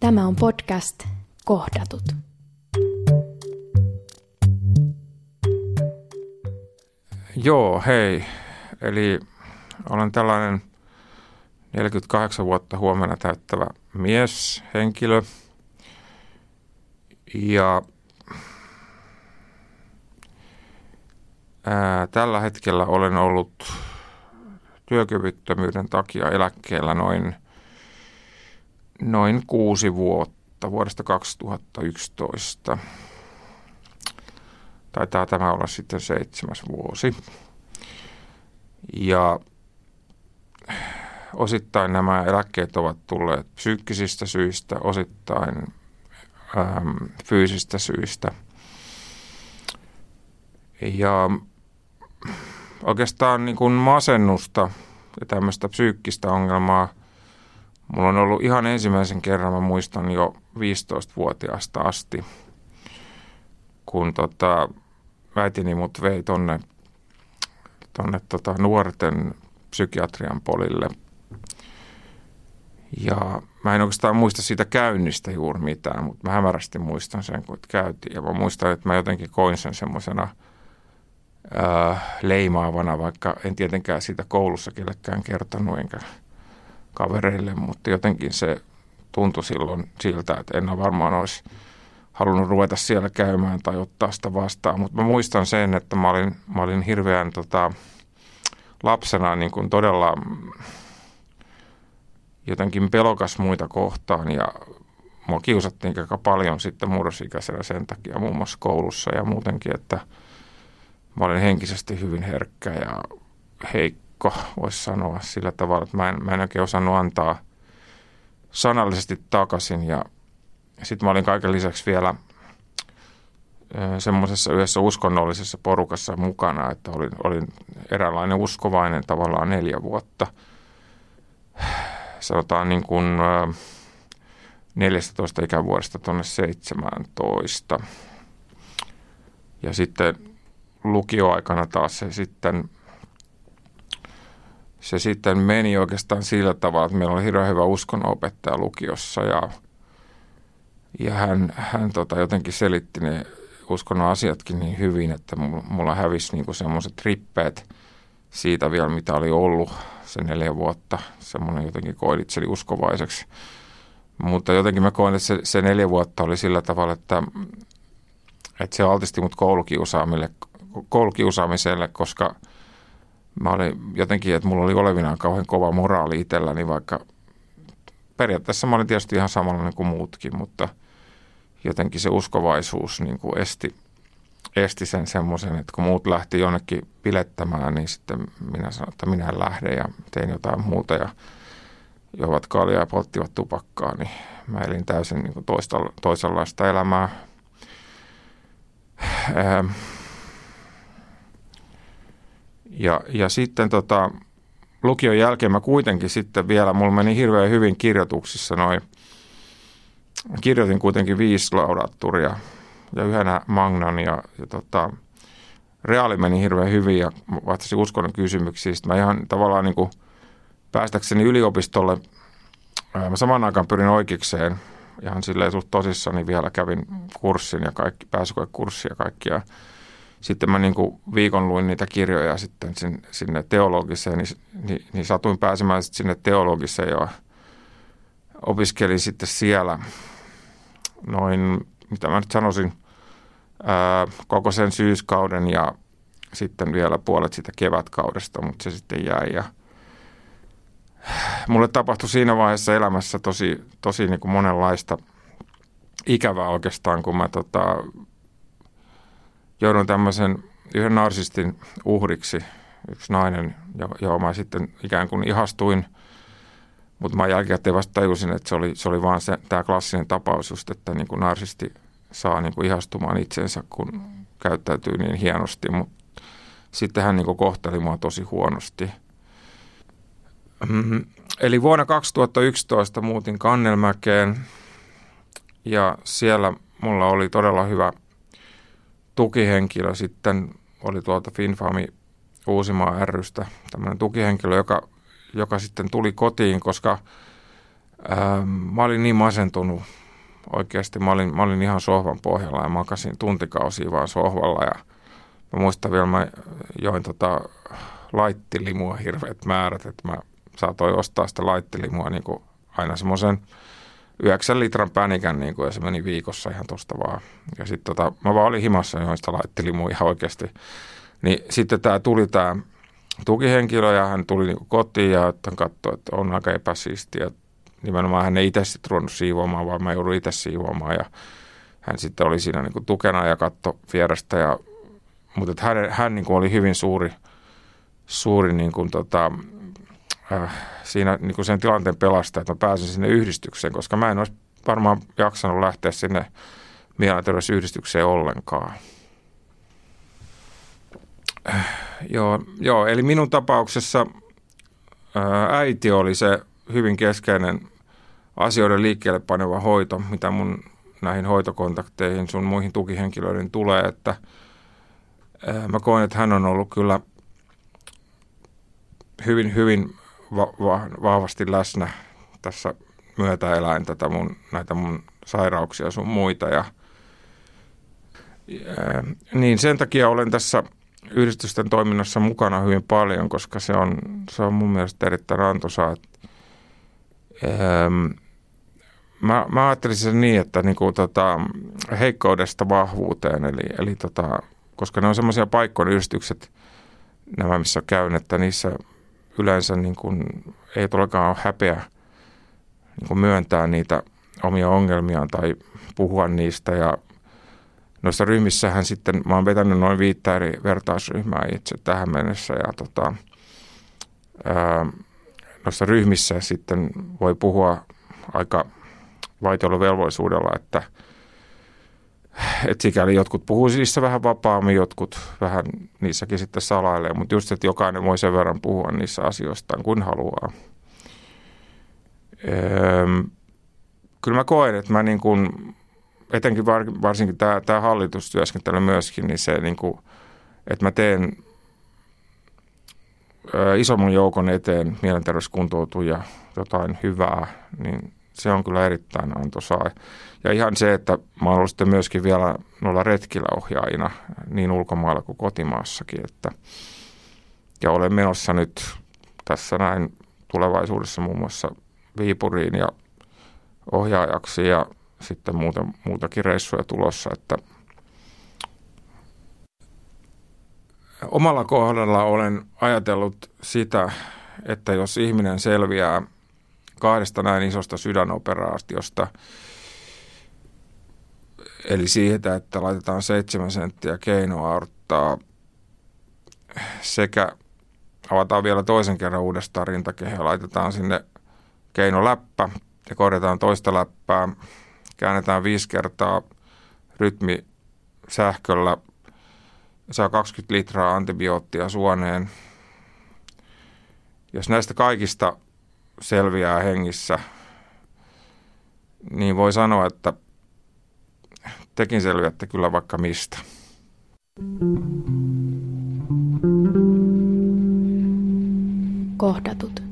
Tämä on podcast Kohdatut. Joo, hei. Eli olen tällainen 48 vuotta huomenna täyttävä mies, henkilö. Ja ää, tällä hetkellä olen ollut työkyvyttömyyden takia eläkkeellä noin, noin kuusi vuotta vuodesta 2011. Taitaa tämä olla sitten seitsemäs vuosi. Ja osittain nämä eläkkeet ovat tulleet psyykkisistä syistä, osittain äm, fyysistä syistä. Ja oikeastaan niin kuin masennusta ja tämmöistä psyykkistä ongelmaa mulla on ollut ihan ensimmäisen kerran, mä muistan jo 15-vuotiaasta asti, kun tota, äitini mut vei tonne, tonne tota nuorten psykiatrian polille. Ja mä en oikeastaan muista siitä käynnistä juuri mitään, mutta mä hämärästi muistan sen, kun käytiin. Ja mä muistan, että mä jotenkin koin sen semmoisena – leimaavana, vaikka en tietenkään siitä koulussa kellekään kertonut enkä kavereille, mutta jotenkin se tuntui silloin siltä, että en varmaan olisi halunnut ruveta siellä käymään tai ottaa sitä vastaan. Mutta mä muistan sen, että mä olin, mä olin hirveän tota, lapsena niin kuin todella jotenkin pelokas muita kohtaan ja mua kiusattiin aika paljon sitten murrosikäisenä sen takia muun muassa koulussa ja muutenkin, että – mä olin henkisesti hyvin herkkä ja heikko, voisi sanoa sillä tavalla, että mä en, mä en oikein osannut antaa sanallisesti takaisin. Ja sitten mä olin kaiken lisäksi vielä semmoisessa yhdessä uskonnollisessa porukassa mukana, että olin, olin eräänlainen uskovainen tavallaan neljä vuotta. Sanotaan niin kuin 14 ikävuodesta tuonne 17. Ja sitten lukioaikana taas se sitten, se sitten meni oikeastaan sillä tavalla, että meillä oli hirveän hyvä uskonnonopettaja lukiossa ja, ja hän, hän tota jotenkin selitti ne uskonnon asiatkin niin hyvin, että mulla hävisi niinku semmoiset rippeet siitä vielä, mitä oli ollut se neljä vuotta. Semmoinen jotenkin koin itseni uskovaiseksi. Mutta jotenkin mä koin, että se, se neljä vuotta oli sillä tavalla, että, että se altisti mut koulukiusaamiselle, koska mä olin jotenkin, että mulla oli olevinaan kauhean kova moraali itselläni, vaikka periaatteessa mä olin tietysti ihan samanlainen kuin muutkin, mutta jotenkin se uskovaisuus niin kuin esti, esti sen semmoisen, että kun muut lähti jonnekin pilettämään, niin sitten minä sanoin, että minä en lähde ja tein jotain muuta ja joivat kaljaa ja polttivat tupakkaa, niin mä elin täysin niin kuin toista, toisenlaista elämää. Ähm, ja, ja sitten tota, lukion jälkeen mä kuitenkin sitten vielä, mulla meni hirveän hyvin kirjoituksissa noin, kirjoitin kuitenkin viisi laudatturia ja yhdenä Magnan ja, ja tota, reaali meni hirveän hyvin ja vastasin uskonnon kysymyksiä. Sitten mä ihan tavallaan niin kuin päästäkseni yliopistolle, mä samaan aikaan pyrin oikeikseen ihan silleen suht tosissani vielä kävin kurssin ja kaikki, pääsykoekurssia ja kaikkia sitten mä niin kuin viikon luin niitä kirjoja sitten sinne teologiseen, niin, niin, niin satuin pääsemään sitten sinne teologiseen ja opiskelin sitten siellä noin, mitä mä nyt sanoisin, ää, koko sen syyskauden ja sitten vielä puolet sitä kevätkaudesta, mutta se sitten jäi ja mulle tapahtui siinä vaiheessa elämässä tosi, tosi niin kuin monenlaista ikävää oikeastaan, kun mä tota, joudun tämmöisen yhden narsistin uhriksi, yksi nainen, johon mä sitten ikään kuin ihastuin, mutta mä jälkikäteen vasta tajusin, että se oli, se oli vaan se, tämä klassinen tapaus just, että niin kuin narsisti saa niin kuin ihastumaan itsensä, kun käyttäytyy niin hienosti, mutta sitten hän niin kuin kohteli mua tosi huonosti. Mm-hmm. Eli vuonna 2011 muutin Kannelmäkeen ja siellä mulla oli todella hyvä tukihenkilö sitten oli tuolta Finfami Uusimaa rystä tämmöinen tukihenkilö, joka, joka sitten tuli kotiin, koska ää, mä olin niin masentunut oikeasti. Mä olin, mä olin ihan sohvan pohjalla ja makasin tuntikausia vaan sohvalla ja mä muistan vielä, mä join tota laittilimua hirveät määrät, että mä saatoin ostaa sitä laittilimua niin kuin aina semmoisen 9 litran pänikän niin kuin, ja se meni viikossa ihan tuosta vaan. Ja sitten tota, mä vaan olin himassa, join sitä laittilimua ihan oikeasti. Niin sitten tämä tuli tämä tukihenkilö ja hän tuli niin kotiin ja hän katsoi, että on aika epäsiistiä. Nimenomaan hän ei itse sitten ruvennut siivoamaan, vaan mä joudun itse siivoamaan ja hän sitten oli siinä niin tukena ja katto vierestä. Ja, mutta hän, hän niin oli hyvin suuri, suuri niin kuin tota, äh, siinä niin kuin sen tilanteen pelastaa, että mä pääsin sinne yhdistykseen, koska mä en olisi varmaan jaksanut lähteä sinne mielenterveysyhdistykseen ollenkaan. Äh, joo, joo, eli minun tapauksessa äh, äiti oli se hyvin keskeinen asioiden liikkeelle paneva hoito, mitä mun näihin hoitokontakteihin, sun muihin tukihenkilöihin tulee, että äh, mä koen, että hän on ollut kyllä hyvin, hyvin va- va- vahvasti läsnä tässä myötäeläin tätä mun, näitä mun sairauksia sun muita. Ja, ää, niin sen takia olen tässä yhdistysten toiminnassa mukana hyvin paljon, koska se on, se on mun mielestä erittäin antoisaa. mä, mä ajattelisin sen niin, että niinku tota, heikkoudesta vahvuuteen, eli, eli tota, koska ne on semmoisia paikkoja, yhdistykset, nämä missä käyn, että niissä yleensä niin kuin, ei todellakaan ole häpeä niin kuin myöntää niitä omia ongelmiaan tai puhua niistä. Ja noissa ryhmissähän sitten, mä oon vetänyt noin viittä eri vertaisryhmää itse tähän mennessä ja tota, ää, noissa ryhmissä sitten voi puhua aika vaitiolovelvollisuudella, että – että sikäli jotkut puhuu niissä vähän vapaammin, jotkut vähän niissäkin sitten salailee, mutta just, että jokainen voi sen verran puhua niissä asioistaan kuin haluaa. Öö, kyllä mä koen, että mä niin kuin, etenkin varsinkin tämä, tämä hallitustyöskentely myöskin, niin se niin kuin, että mä teen isomman joukon eteen mielenterveyskuntoutuja jotain hyvää, niin se on kyllä erittäin antoisaa. Ja ihan se, että mä olen sitten myöskin vielä noilla retkillä ohjaajina niin ulkomailla kuin kotimaassakin. Että, ja olen menossa nyt tässä näin tulevaisuudessa muun muassa Viipuriin ja ohjaajaksi ja sitten muuta, muutakin reissuja tulossa, että omalla kohdalla olen ajatellut sitä, että jos ihminen selviää kahdesta näin isosta sydänoperaatiosta, eli siitä, että laitetaan 7 senttiä keinoaorttaa sekä avataan vielä toisen kerran uudestaan rintakehä laitetaan sinne keinoläppä ja korjataan toista läppää, käännetään viisi kertaa rytmi sähköllä, saa 20 litraa antibioottia suoneen. Jos näistä kaikista selviää hengissä, niin voi sanoa, että tekin selviätte kyllä vaikka mistä. Kohdatut.